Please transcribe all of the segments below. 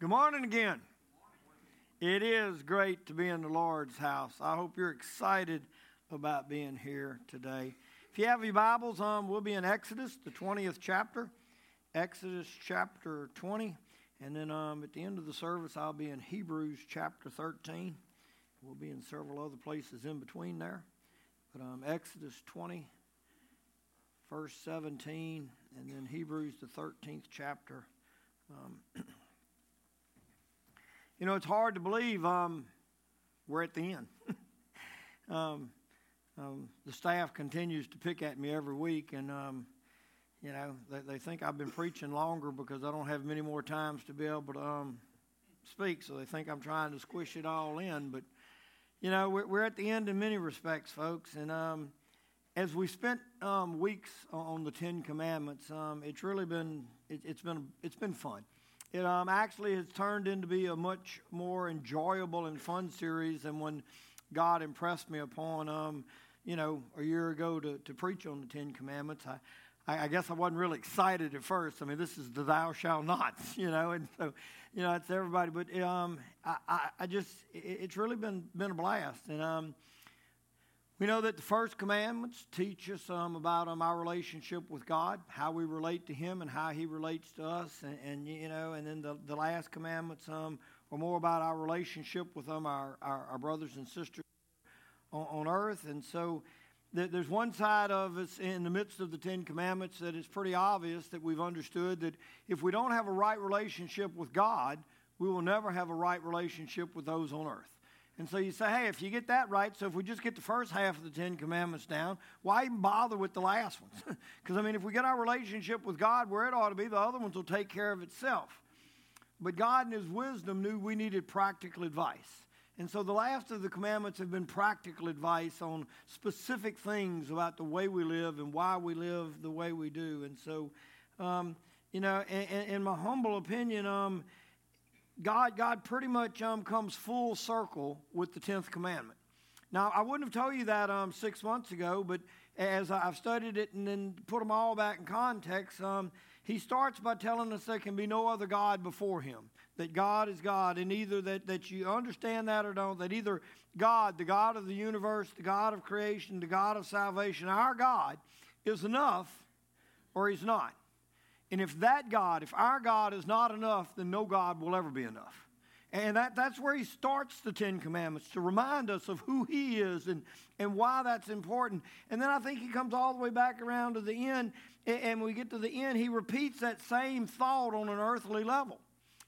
Good morning again. It is great to be in the Lord's house. I hope you're excited about being here today. If you have your Bibles, um, we'll be in Exodus, the 20th chapter. Exodus chapter 20. And then um, at the end of the service, I'll be in Hebrews chapter 13. We'll be in several other places in between there. But um, Exodus 20, verse 17, and then Hebrews, the 13th chapter. Um, you know, it's hard to believe um, we're at the end. um, um, the staff continues to pick at me every week, and, um, you know, they, they, think I've been preaching longer because I don't have many more times to be able to um, speak, so they think I'm trying to squish it all in. But, you know, we're, we're at the end in many respects, folks, and um, as we spent weeks on the Ten Commandments, it's really been it, has been it's been fun. It um, actually has turned into be a much more enjoyable and fun series than when God impressed me upon um, you know a year ago to, to preach on the Ten Commandments. I, I, I guess I wasn't really excited at first. I mean, this is the "Thou shalt nots," you know, and so you know it's everybody. But um, I, I, I just it, it's really been been a blast, and um, we know that the first commandments teach us um, about um, our relationship with God, how we relate to Him, and how He relates to us, and, and you know, and then the, the last commandments um, are more about our relationship with um, our, our, our brothers and sisters on, on earth. And so, th- there's one side of us in the midst of the Ten Commandments that it's pretty obvious that we've understood that if we don't have a right relationship with God, we will never have a right relationship with those on earth. And so you say, hey, if you get that right, so if we just get the first half of the Ten Commandments down, why even bother with the last ones? Because, I mean, if we get our relationship with God where it ought to be, the other ones will take care of itself. But God, in His wisdom, knew we needed practical advice. And so the last of the commandments have been practical advice on specific things about the way we live and why we live the way we do. And so, um, you know, in, in, my humble opinion, um, God, God pretty much um, comes full circle with the 10th commandment. Now, I wouldn't have told you that um, six months ago, but as I've studied it and then put them all back in context, um, he starts by telling us there can be no other God before him, that God is God, and either that, that you understand that or don't, that either God, the God of the universe, the God of creation, the God of salvation, our God, is enough or he's not. And if that God, if our God is not enough, then no God will ever be enough. And that, that's where he starts the Ten Commandments to remind us of who he is and, and why that's important. And then I think he comes all the way back around to the end. And we get to the end, he repeats that same thought on an earthly level.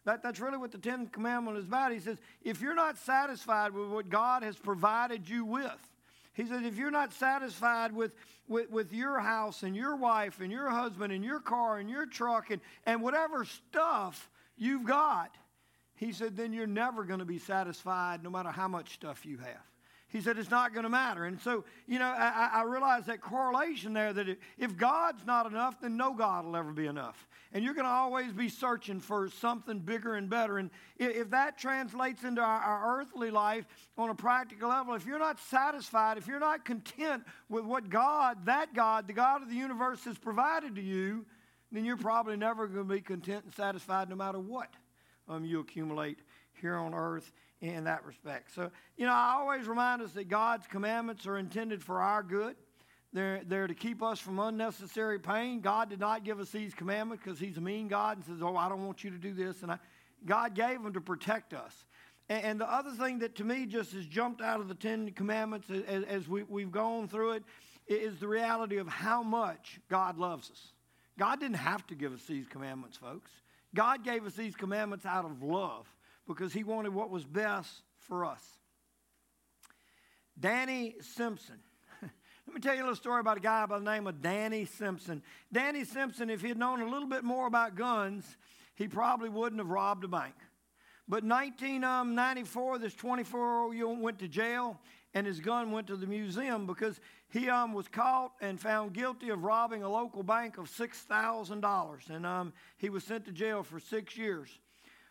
That, that's really what the Ten Commandment is about. He says, if you're not satisfied with what God has provided you with, he says, if you're not satisfied with, with, with your house and your wife and your husband and your car and your truck and, and whatever stuff you've got, he said, then you're never going to be satisfied no matter how much stuff you have. He said it's not going to matter. And so, you know, I, I realize that correlation there that if God's not enough, then no God will ever be enough. And you're going to always be searching for something bigger and better. And if that translates into our, our earthly life on a practical level, if you're not satisfied, if you're not content with what God, that God, the God of the universe, has provided to you, then you're probably never going to be content and satisfied no matter what um, you accumulate here on earth in that respect. So, you know, I always remind us that God's commandments are intended for our good. They're, they're to keep us from unnecessary pain. God did not give us these commandments because He's a mean God and says, Oh, I don't want you to do this. And I, God gave them to protect us. And, and, the other thing that to me just has jumped out of the Ten Commandments as, as we, we've gone through it is the reality of how much God loves us. God didn't have to give us these commandments, folks. God gave us these commandments out of love because he wanted what was best for us. Danny Simpson. Let me tell you a little story about a guy by the name of Danny Simpson. Danny Simpson, if he had known a little bit more about guns, he probably wouldn't have robbed a bank. But 1994, um, this 24 year old went to jail and his gun went to the museum because he um, was caught and found guilty of robbing a local bank of $6,000. And um, he was sent to jail for six years.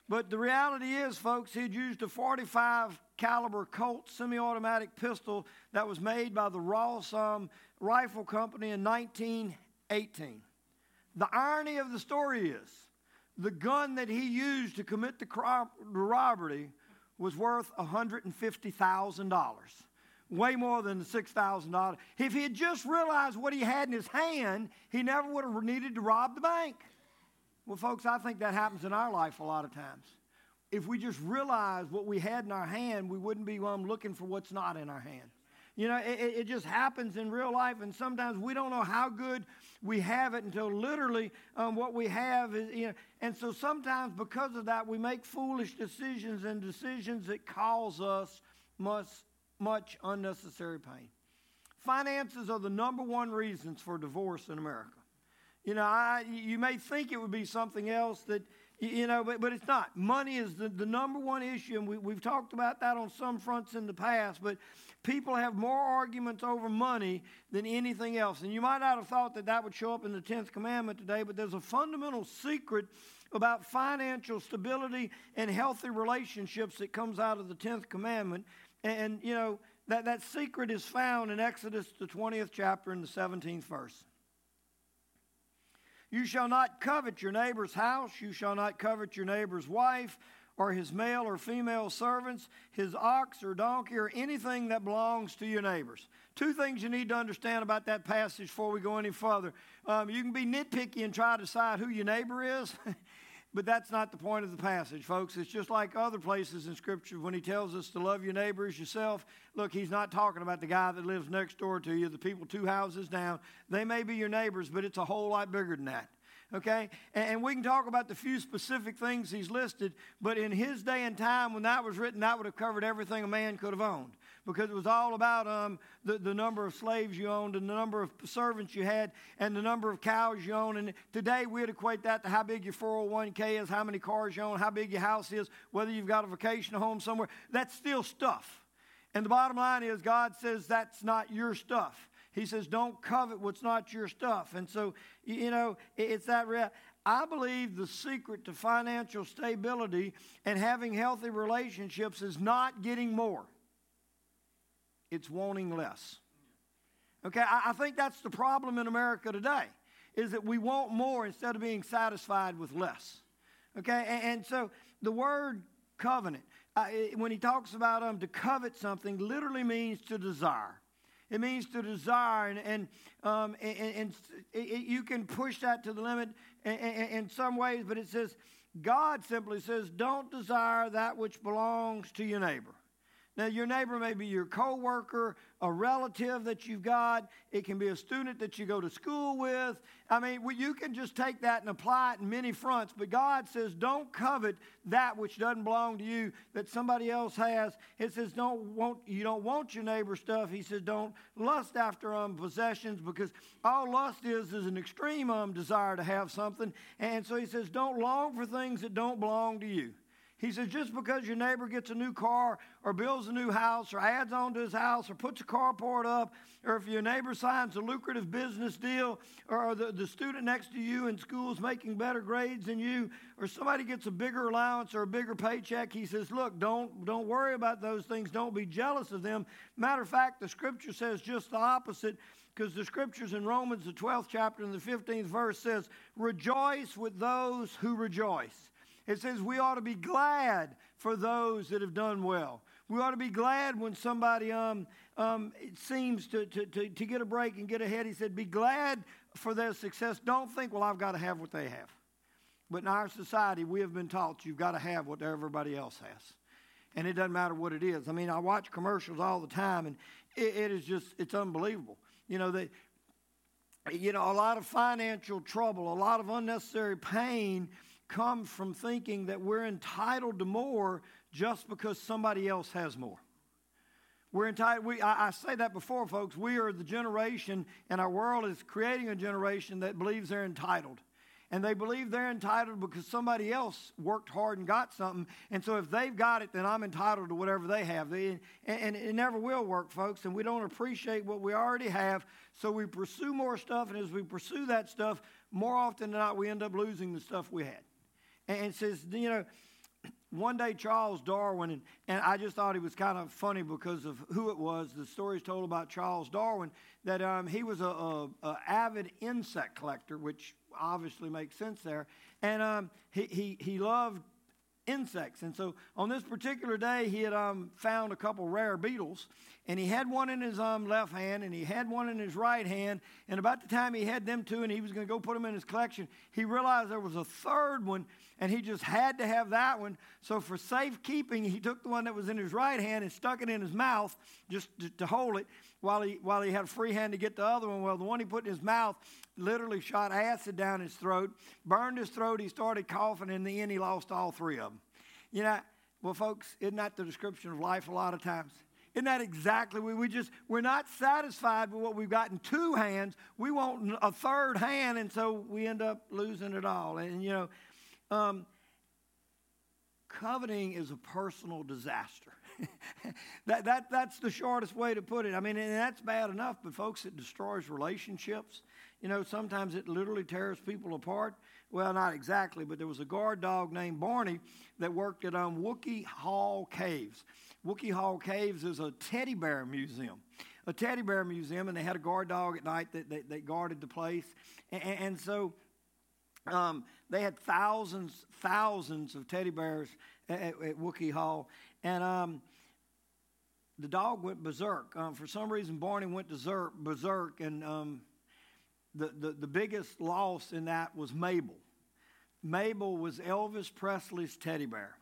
But the reality is, folks, he'd used a 45 caliber Colt semi-automatic pistol that was made by the Ross um, Rifle Company in 1918. The irony of the story is the gun that he used to commit the, the robbery was worth $150,000 way more than the $6,000. If he had just realized what he had in his hand, he never would have needed to rob the bank. Well, folks, I think that happens in our life a lot of times. If we just realize what we had in our hand, we wouldn't be um, looking for what's not in our hand. You know, it, it, just happens in real life, and sometimes we don't know how good we have it until literally um, what we have is, you know, and so sometimes because of that, we make foolish decisions and decisions that cause us much much unnecessary pain. Finances are the number one reasons for divorce in America. You know, I, you may think it would be something else that, you know, but, but it's not. Money is the, the number one issue, and we, we've talked about that on some fronts in the past, but people have more arguments over money than anything else. And you might not have thought that that would show up in the 10th commandment today, but there's a fundamental secret about financial stability and healthy relationships that comes out of the 10th commandment. And, you know, that, that secret is found in Exodus, the 20th chapter, and the 17th verse. You shall not covet your neighbor's house. You shall not covet your neighbor's wife, or his male or female servants, his ox or donkey, or anything that belongs to your neighbors. Two things you need to understand about that passage before we go any further. Um, you can be nitpicky and try to decide who your neighbor is. But that's not the point of the passage, folks. It's just like other places in Scripture when he tells us to love your neighbor as yourself. Look, he's not talking about the guy that lives next door to you, the people two houses down. They may be your neighbors, but it's a whole lot bigger than that. Okay? And we can talk about the few specific things he's listed, but in his day and time when that was written, that would have covered everything a man could have owned because it was all about um, the, the number of slaves you owned and the number of servants you had and the number of cows you own. And today we'd equate that to how big your 401k is, how many cars you own, how big your house is, whether you've got a vacation home somewhere. That's still stuff. And the bottom line is God says that's not your stuff. He says, don't covet what's not your stuff. And so, you know, it's that. I believe the secret to financial stability and having healthy relationships is not getting more it's wanting less. Okay, I, I think that's the problem in America today, is that we want more instead of being satisfied with less. Okay, and, and so the word covenant, uh, when he talks about um, to covet something, literally means to desire. It means to desire, and, and, um, and, and it, you can push that to the limit in some ways, but it says, God simply says, don't desire that which belongs to your neighbor. Now, your neighbor may be your coworker, a relative that you've got. It can be a student that you go to school with. I mean, you can just take that and apply it in many fronts. But God says, don't covet that which doesn't belong to you that somebody else has. It says, don't want you don't want your neighbor's stuff. He says, don't lust after um, possessions because all lust is is an extreme um, desire to have something. And so he says, don't long for things that don't belong to you. He says, just because your neighbor gets a new car or builds a new house or adds on to his house or puts a carport up, or if your neighbor signs a lucrative business deal, or the, the student next to you in school is making better grades than you, or somebody gets a bigger allowance or a bigger paycheck, he says, look, don't, don't worry about those things. Don't be jealous of them. Matter of fact, the scripture says just the opposite because the scriptures in Romans, the 12th chapter and the 15th verse says, rejoice with those who rejoice it says we ought to be glad for those that have done well. We ought to be glad when somebody um, um, seems to, to, to, to get a break and get ahead. He said, Be glad for their success. Don't think, well, I've got to have what they have. But in our society, we have been taught you've got to have what everybody else has. And it doesn't matter what it is. I mean, I watch commercials all the time, and it, it is just, it's unbelievable. You know, they, you know, a lot of financial trouble, a lot of unnecessary pain comes from thinking that we're entitled to more just because somebody else has more. We're entitled. We, I, I, say that before, folks. We are the generation, and our world is creating a generation that believes they're entitled. And they believe they're entitled because somebody else worked hard and got something. And so if they've got it, then I'm entitled to whatever they have. They, and, and it never will work, folks. And we don't appreciate what we already have. So we pursue more stuff. And as we pursue that stuff, more often than not, we end up losing the stuff we had and says, you know, one day Charles Darwin, and, and I just thought he was kind of funny because of who it was. The stories told about Charles Darwin that um, he was a, a, a, avid insect collector, which obviously makes sense there, and um, he, he he loved insects. And so on this particular day, he had um, found a couple rare beetles, and he had one in his um, left hand, and he had one in his right hand. And about the time he had them two, and he was going to go put them in his collection, he realized there was a third one, and he just had to have that one. So for safekeeping, he took the one that was in his right hand and stuck it in his mouth just to, to hold it while he while he had a free hand to get the other one. Well, the one he put in his mouth literally shot acid down his throat, burned his throat. He started coughing. and In the end, he lost all three of them. You know, well, folks, isn't that the description of life a lot of times? Isn't that exactly we, we just we're not satisfied with what we've got in two hands. We want a third hand, and so we end up losing it all. And you know, um, coveting is a personal disaster. that, that, that's the shortest way to put it. I mean, and that's bad enough, but folks, it destroys relationships. You know, sometimes it literally tears people apart. Well, not exactly, but there was a guard dog named Barney that worked at um, Wookey Hole Caves. Wookey Hole Caves is a teddy bear museum. A teddy bear museum, and they had a guard dog at night that, that, that guarded the place. And, and so um, they had thousands, thousands of teddy bears at, at Wookey Hole. And um, the dog went berserk. Um, for some reason, Barney went berserk, berserk and um, the, the, the biggest loss in that was Mabel. Mabel was Elvis Presley's teddy bear.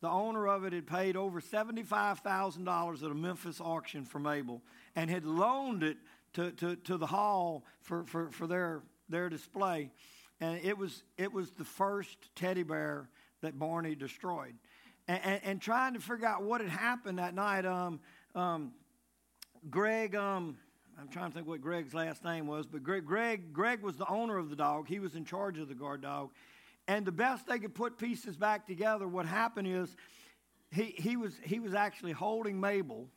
The owner of it had paid over $75,000 at a Memphis auction for Mabel and had loaned it to, to, to the hall for, for, for their, their display. And it was, it was the first teddy bear that Barney destroyed. And, and, and trying to figure out what had happened that night, um, um, Greg, um, I'm trying to think what Greg's last name was, but Greg, Greg, Greg was the owner of the dog. He was in charge of the guard dog. And the best they could put pieces back together, what happened is he, he, was, he was actually holding Mabel,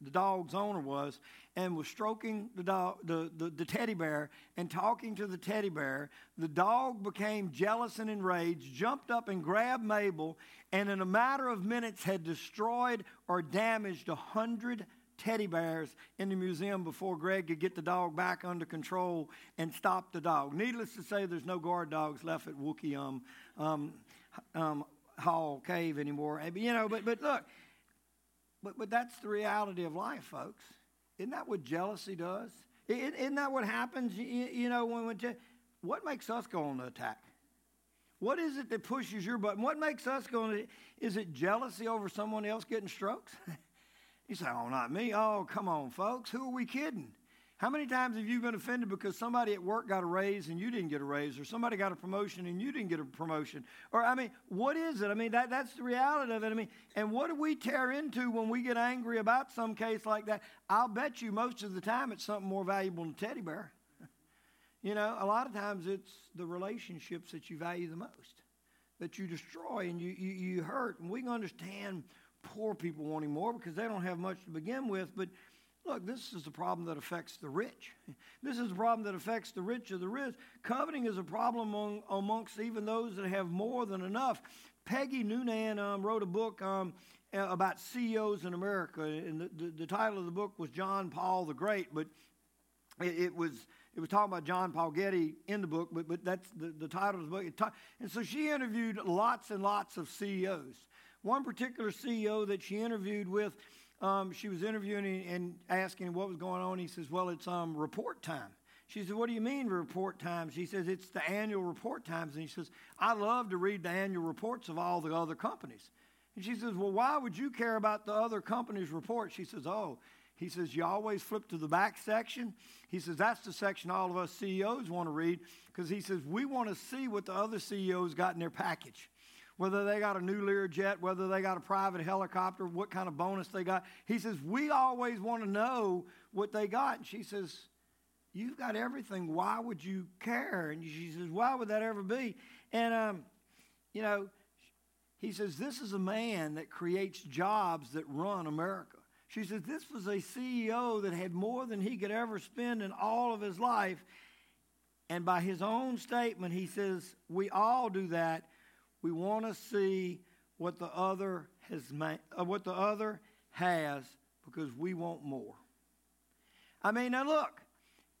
the dog's owner was, and was stroking the, dog, the, the, the teddy bear and talking to the teddy bear. The dog became jealous and enraged, jumped up and grabbed Mabel, and in a matter of minutes had destroyed or damaged a hundred teddy bears in the museum before Greg could get the dog back under control and stop the dog. Needless to say, there's no guard dogs left at Wookey um, um, um, Hall Cave anymore. You know, but, but look, but, but that's the reality of life, folks. Isn't that what jealousy does? Isn't that what happens? You know, when, when what makes us go on the attack? What is it that pushes your button? What makes us go on? Is it jealousy over someone else getting strokes? You say, oh, not me. Oh, come on, folks. Who are we kidding? How many times have you been offended because somebody at work got a raise and you didn't get a raise, or somebody got a promotion and you didn't get a promotion? Or, I mean, what is it? I mean, that, that's the reality of it. I mean, and what do we tear into when we get angry about some case like that? I'll bet you most of the time it's something more valuable than a teddy bear. you know, a lot of times it's the relationships that you value the most, that you destroy and you, you, you hurt. And we can understand poor people wanting more because they don't have much to begin with. But look, this is a problem that affects the rich. This is a problem that affects the rich of the rich. Coveting is a problem among, amongst even those that have more than enough. Peggy Noonan um, wrote a book um, about CEOs in America, and the, the, the, title of the book was John Paul the Great, but it, it was it was talking about John Paul Getty in the book, but, but that's the, the title of the book. And so she interviewed lots and lots of CEOs. One particular CEO that she interviewed with, um, she was interviewing and asking what was going on. He says, Well, it's um, report time. She said, What do you mean report times? He says, It's the annual report times. And he says, I love to read the annual reports of all the other companies. And she says, Well, why would you care about the other company's report? She says, Oh, he says, You always flip to the back section. He says, That's the section all of us CEOs want to read because he says, We want to see what the other CEOs got in their package whether they got a new Learjet, whether they got a private helicopter, what kind of bonus they got. He says, We always want to know what they got. And she says, You've got everything. Why would you care? And she says, Why would that ever be? And, um, you know, he says, This is a man that creates jobs that run America. She says, This was a CEO that had more than he could ever spend in all of his life. And by his own statement, he says, We all do that we want to see what the other has uh, what the other has because we want more. I mean, now look,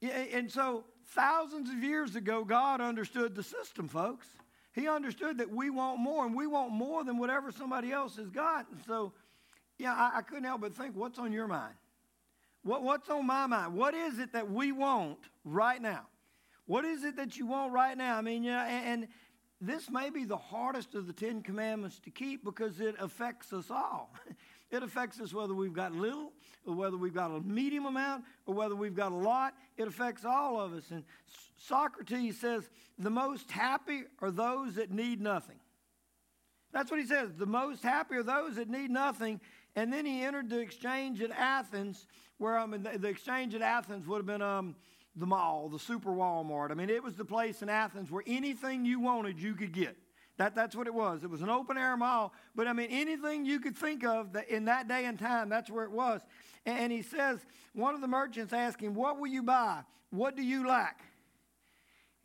and so thousands of years ago, God understood the system, folks. He understood that we want more, and we want more than whatever somebody else has got. And so, yeah, I, I couldn't help but think, what's on your mind? What, what's on my mind? What is it that we want right now? What is it that you want right now? I mean, yeah, and this may be the hardest of the Ten Commandments to keep because it affects us all. It affects us whether we've got little, or whether we've got a medium amount, or whether we've got a lot. It affects all of us. And Socrates says, the most happy are those that need nothing. That's what he says. The most happy are those that need nothing. And then he entered the exchange at Athens, where I mean, the, the exchange at Athens would have been um, the mall, the super Walmart. I mean, it was the place in Athens where anything you wanted, you could get. That, that's what it was. It was an open air mall. But I mean, anything you could think of that in that day and time, that's where it was. And, and he says, one of the merchants asked him, What will you buy? What do you lack?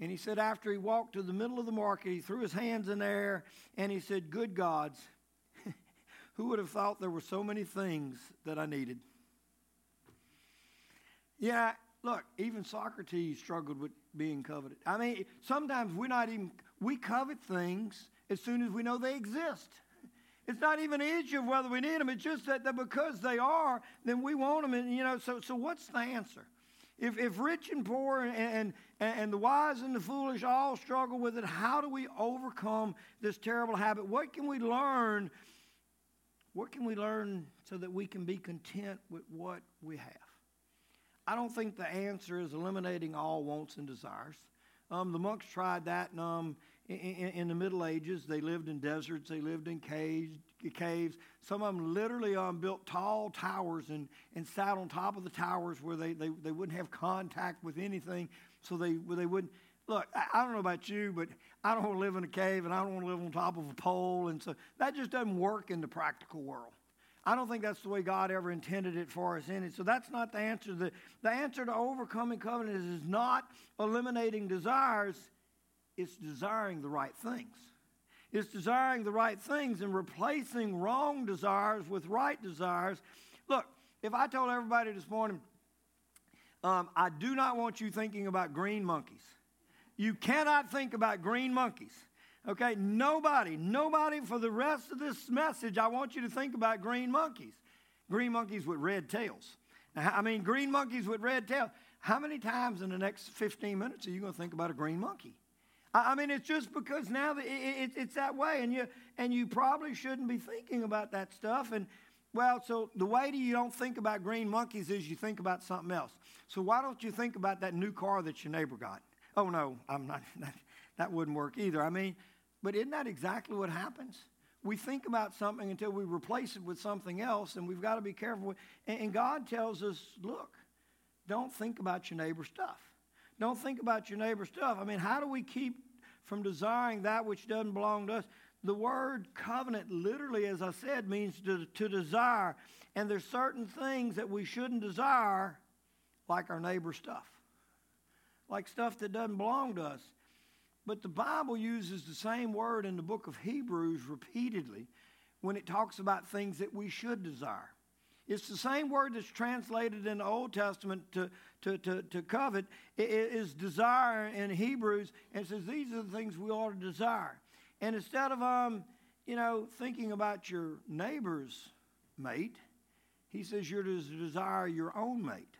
And he said, after he walked to the middle of the market, he threw his hands in the air and he said, Good gods, who would have thought there were so many things that I needed? Yeah, look, even Socrates struggled with being coveted. I mean, sometimes we're not even, we covet things as soon as we know they exist. It's not even an issue of whether we need them. It's just that, that because they are, then we want them. And, you know, so, so what's the answer? If, if rich and poor and, and, and the wise and the foolish all struggle with it, how do we overcome this terrible habit? What can we learn? What can we learn so that we can be content with what we have? I don't think the answer is eliminating all wants and desires. Um, the monks tried that and, um, in, in, the Middle Ages. They lived in deserts, they lived in caves. caves. Some of them literally um, built tall towers and, and sat on top of the towers where they, they, they wouldn't have contact with anything, so they, they wouldn't. Look, I, I don't know about you, but I don't want to live in a cave and I don't want to live on top of a pole. And so that just doesn't work in the practical world. I don't think that's the way God ever intended it for us in it. So that's not the answer. The, the answer to overcoming covenant is, is not eliminating desires, it's desiring the right things. It's desiring the right things and replacing wrong desires with right desires. Look, if I told everybody this morning, um, I do not want you thinking about green monkeys. You cannot think about green monkeys. Okay, nobody, nobody for the rest of this message, I want you to think about green monkeys. Green monkeys with red tails. Now, I mean, green monkeys with red tails. How many times in the next 15 minutes are you going to think about a green monkey? I mean, it's just because now it's that way, and you and you probably shouldn't be thinking about that stuff. And well, so the way that you don't think about green monkeys is you think about something else. So why don't you think about that new car that your neighbor got? Oh no, I'm not. That, that wouldn't work either. I mean, but isn't that exactly what happens? We think about something until we replace it with something else, and we've got to be careful. And God tells us, look, don't think about your neighbor's stuff. Don't think about your neighbor's stuff. I mean, how do we keep from desiring that which doesn't belong to us? The word covenant, literally, as I said, means to, to desire. And there's certain things that we shouldn't desire, like our neighbor's stuff, like stuff that doesn't belong to us. But the Bible uses the same word in the book of Hebrews repeatedly when it talks about things that we should desire. It's the same word that's translated in the Old Testament to, to, to, to covet. It is desire in Hebrews, and says these are the things we ought to desire. And instead of, um, you know, thinking about your neighbor's mate, he says you're to desire your own mate.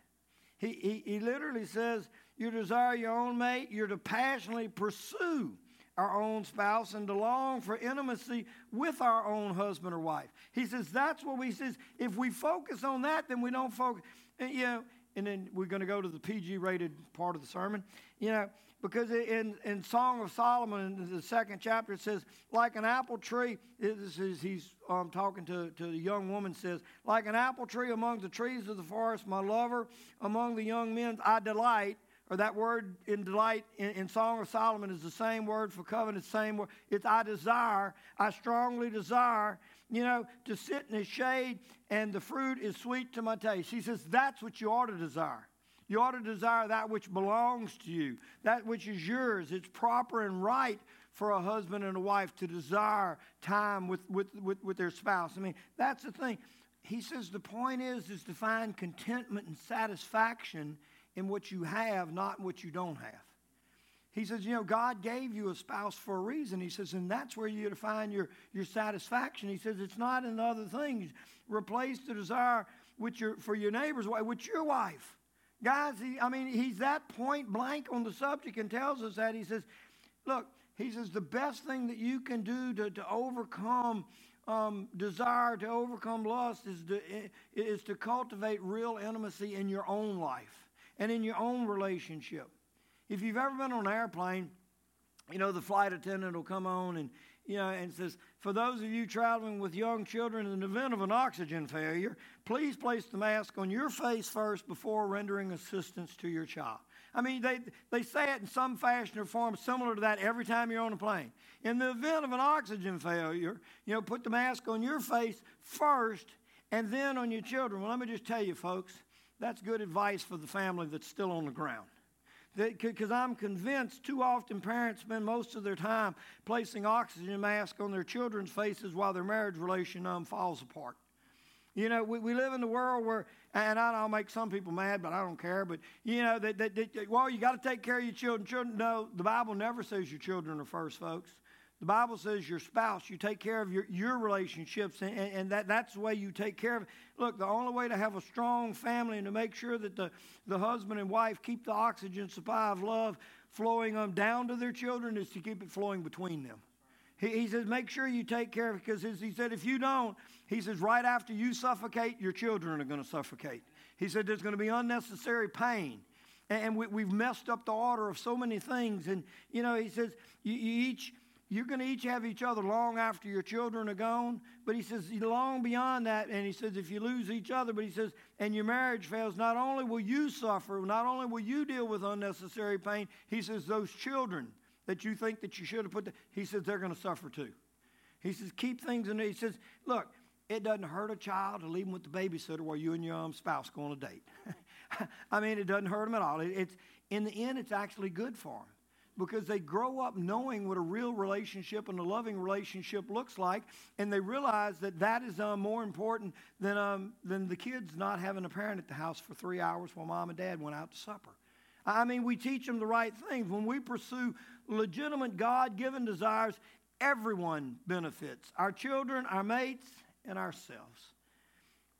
He, he, he literally says you desire your own mate. You're to passionately pursue our own spouse and to long for intimacy with our own husband or wife. He says that's what we says. If we focus on that, then we don't focus. You know, and then we're going to go to the PG rated part of the sermon. You know, because in, in Song of Solomon, in the second chapter, it says, like an apple tree, this is, he's um, talking to, to the young woman, says, like an apple tree among the trees of the forest, my lover, among the young men, I delight or that word in delight in, in, Song of Solomon is the same word for covenant, same word. It's I desire, I strongly desire, you know, to sit in the shade and the fruit is sweet to my taste. He says that's what you ought to desire. You ought to desire that which belongs to you, that which is yours. It's proper and right for a husband and a wife to desire time with, with, with, with their spouse. I mean, that's the thing. He says the point is is to find contentment and satisfaction in what you have, not in what you don't have. He says, you know, God gave you a spouse for a reason. He says, and that's where you're to find your, your satisfaction. He says, it's not in other things. Replace the desire with your, for your neighbor's wife with your wife. Guys, he, I mean, he's that point blank on the subject and tells us that. He says, look, he says, the best thing that you can do to, to overcome um, desire, to overcome lust, is to, is to cultivate real intimacy in your own life and in your own relationship. If you've ever been on an airplane, you know, the flight attendant will come on and, you know, and says, for those of you traveling with young children in the event of an oxygen failure, please place the mask on your face first before rendering assistance to your child. I mean, they, they say it in some fashion or form similar to that every time you're on a plane. In the event of an oxygen failure, you know, put the mask on your face first and then on your children. Well, let me just tell you, folks, that's good advice for the family that's still on the ground because I'm convinced too often parents spend most of their time placing oxygen masks on their children's faces while their marriage relation um, falls apart. You know, we, we live in the world where, and I, will make some people mad, but I don't care. But, you know, that, that, that well, you got to take care of your children. Children, no, the Bible never says your children are first, folks. The Bible says your spouse, you take care of your, your relationships, and, and that, that's the way you take care of it. Look, the only way to have a strong family and to make sure that the, the husband and wife keep the oxygen supply of love flowing um, down to their children is to keep it flowing between them. He, he says, make sure you take care of it because he said, if you don't, he says, right after you suffocate, your children are going to suffocate. He said, there's going to be unnecessary pain and we, have messed up the order of so many things. And, you know, he says, you, you each you're going to each have each other long after your children are gone. But he says, long beyond that, and he says, if you lose each other, but he says, and your marriage fails, not only will you suffer, not only will you deal with unnecessary pain, he says, those children that you think that you should have put, the, he says, they're going to suffer too. He says, keep things in, there. he says, look, it doesn't hurt a child to leave them with the babysitter while you and your um, spouse go on a date. I mean, it doesn't hurt them at all. It, it's, in the end, it's actually good for them because they grow up knowing what a real relationship and a loving relationship looks like, and they realize that that is uh, more important than, um, than the kids not having a parent at the house for three hours while mom and dad went out to supper. I mean, we teach them the right things. When we pursue legitimate God given desires, everyone benefits our children, our mates, and ourselves.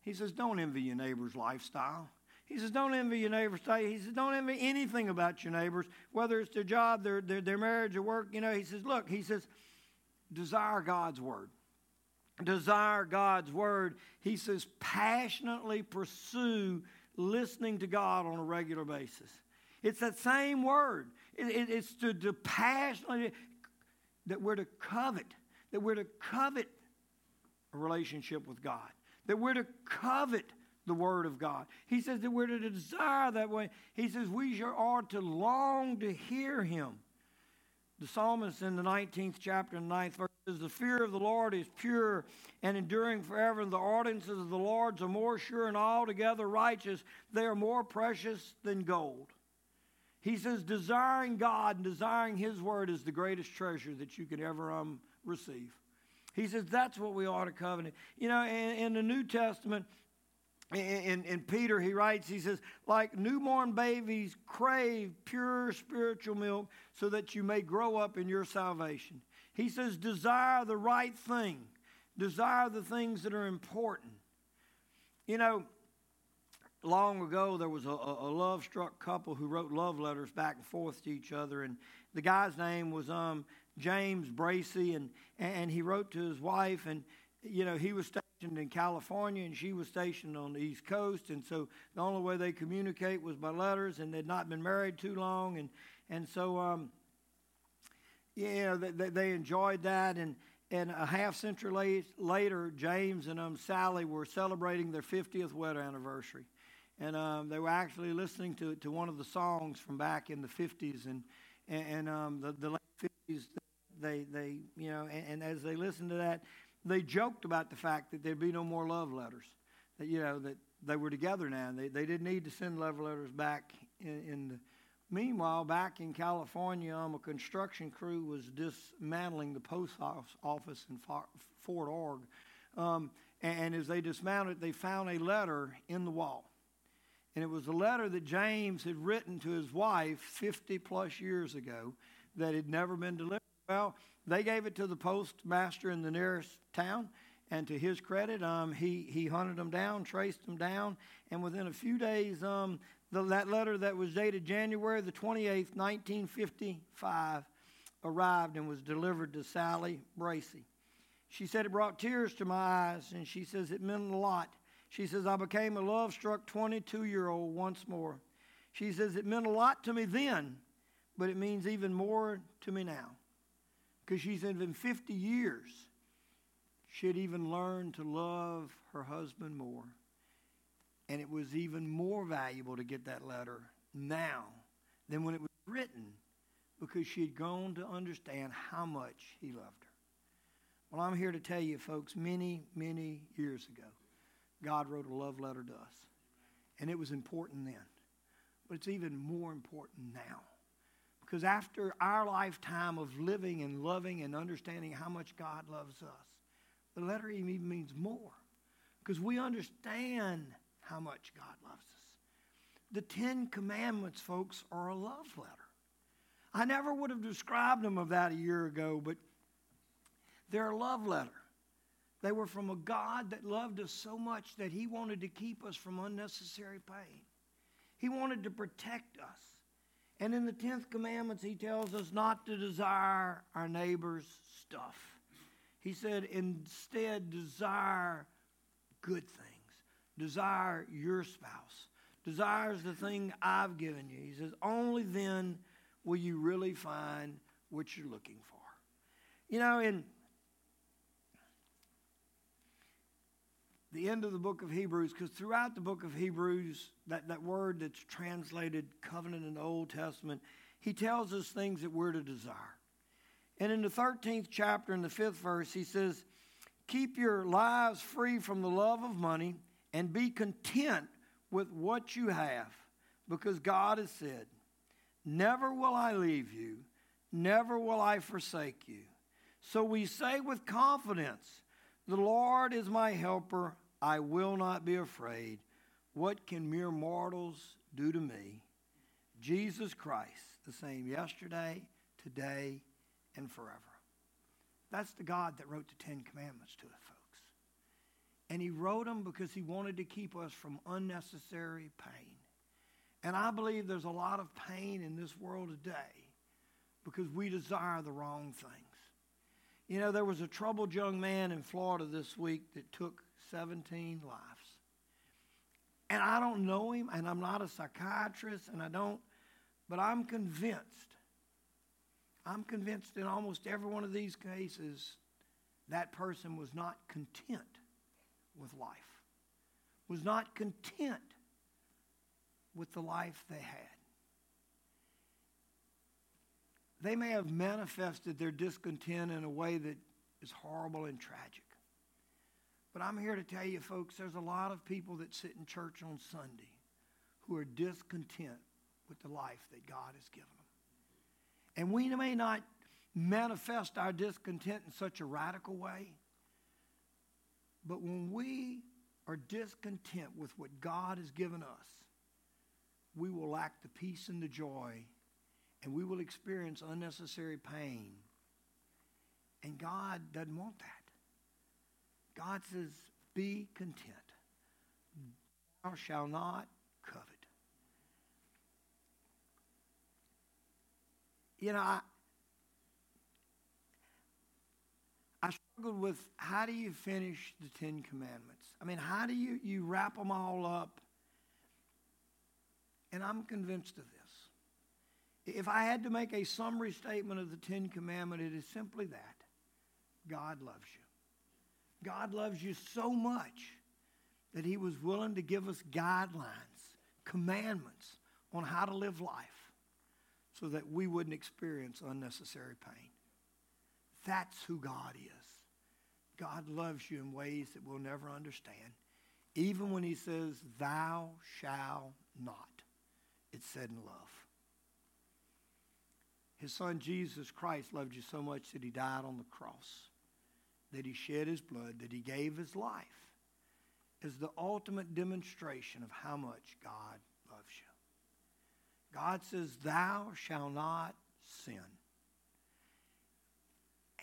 He says, Don't envy your neighbor's lifestyle. He says, don't envy your neighbor's state. He says, don't envy anything about your neighbors, whether it's their job, their, their, their marriage, or work. You know, he says, look, he says, desire God's word. Desire God's word. He says, passionately pursue listening to God on a regular basis. It's that same word. It, it, it's to, to passionately, that we're to covet, that we're to covet a relationship with God, that we're to covet the Word of God. He says that we're to desire that way. He says we are to long to hear Him. The psalmist in the 19th chapter and 9th verse says, The fear of the Lord is pure and enduring forever. and The ordinances of the Lord are more sure and altogether righteous. They are more precious than gold. He says, desiring God and desiring His Word is the greatest treasure that you could ever um, receive. He says that's what we ought to covenant. You know, in, in the New Testament, in, Peter, he writes, he says, like newborn babies crave pure spiritual milk so that you may grow up in your salvation. He says, desire the right thing, desire the things that are important. You know, long ago, there was a, a love struck couple who wrote love letters back and forth to each other, and the guy's name was um, James Bracy, and, and he wrote to his wife, and you know, he was stationed in California and she was stationed on the East Coast. And so the only way they communicate was by letters, and they'd not been married too long. And, and so, um, yeah, they, they enjoyed that. And, and a half century later, James and um, Sally were celebrating their 50th wedding anniversary. And um, they were actually listening to, to one of the songs from back in the 50s. And, and, and um, the, the late 50s, they, they you know, and, and as they listened to that, they joked about the fact that there'd be no more love letters. That, you know, that they were together now and they, they didn't need to send love letters back in, in the Meanwhile, back in California, um, a construction crew was dismantling the post office in Fort Ord. Um, and as they dismounted, they found a letter in the wall. And it was a letter that James had written to his wife 50 plus years ago that had never been delivered. Well, they gave it to the postmaster in the nearest town, and to his credit, um, he, he hunted them down, traced them down, and within a few days, um, the, that letter that was dated January the 28th, 1955, arrived and was delivered to Sally Bracy. She said it brought tears to my eyes, and she says it meant a lot. She says, I became a love struck 22 year old once more. She says, it meant a lot to me then, but it means even more to me now. Because she's in 50 years, she had even learned to love her husband more. And it was even more valuable to get that letter now than when it was written because she had grown to understand how much he loved her. Well, I'm here to tell you, folks, many, many years ago, God wrote a love letter to us. And it was important then. But it's even more important now. Because after our lifetime of living and loving and understanding how much God loves us, the letter even means more. Because we understand how much God loves us. The Ten Commandments, folks, are a love letter. I never would have described them of that a year ago, but they're a love letter. They were from a God that loved us so much that He wanted to keep us from unnecessary pain. He wanted to protect us. And in the 10th commandments, He tells us not to desire our neighbor's stuff. He said, instead, desire good things. Desire your spouse. Desires the thing I've given you. He says, only then will you really find what you're looking for. You know, in the end of the book of Hebrews, because throughout the book of Hebrews, that, that word that's translated covenant in the Old Testament, he tells us things that we're to desire. And in the 13th chapter, in the fifth verse, he says, Keep your lives free from the love of money and be content with what you have, because God has said, Never will I leave you, never will I forsake you. So we say with confidence, The Lord is my helper. I will not be afraid. What can mere mortals do to me? Jesus Christ, the same yesterday, today, and forever. That's the God that wrote the Ten Commandments to us, folks. And He wrote them because He wanted to keep us from unnecessary pain. And I believe there's a lot of pain in this world today because we desire the wrong things. You know, there was a troubled young man in Florida this week that took 17 lives. And I don't know him, and I'm not a psychiatrist, and I don't, but I'm convinced. I'm convinced in almost every one of these cases that person was not content with life, was not content with the life they had. They may have manifested their discontent in a way that is horrible and tragic. But I'm here to tell you, folks, there's a lot of people that sit in church on Sunday who are discontent with the life that God has given them. And we may not manifest our discontent in such a radical way, but when we are discontent with what God has given us, we will lack the peace and the joy, and we will experience unnecessary pain. And God doesn't want that. God says, Be content. Thou shalt not covet. You know, I, I struggled with how do you finish the Ten Commandments? I mean, how do you, you wrap them all up? And I'm convinced of this. If I had to make a summary statement of the Ten Commandments, it is simply that God loves you. God loves you so much that he was willing to give us guidelines, commandments on how to live life so that we wouldn't experience unnecessary pain. That's who God is. God loves you in ways that we'll never understand. Even when he says, Thou shalt not, it's said in love. His son Jesus Christ loved you so much that he died on the cross, that he shed his blood, that he gave his life is the ultimate demonstration of how much God loves you. God says, Thou shalt not sin.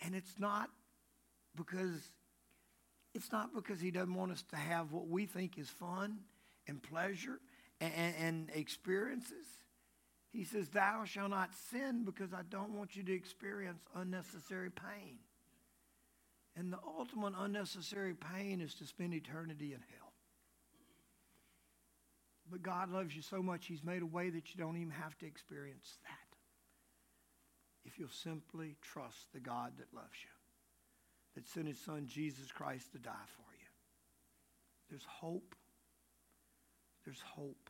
And it's not because it's not because he doesn't want us to have what we think is fun and pleasure and, and, experiences. He says, Thou shalt not sin because I don't want you to experience unnecessary pain. And the ultimate unnecessary pain is to spend eternity in hell. But God loves you so much, He's made a way that you don't even have to experience that. If you'll simply trust the God that loves you, that sent His Son Jesus Christ to die for you. There's hope. There's hope.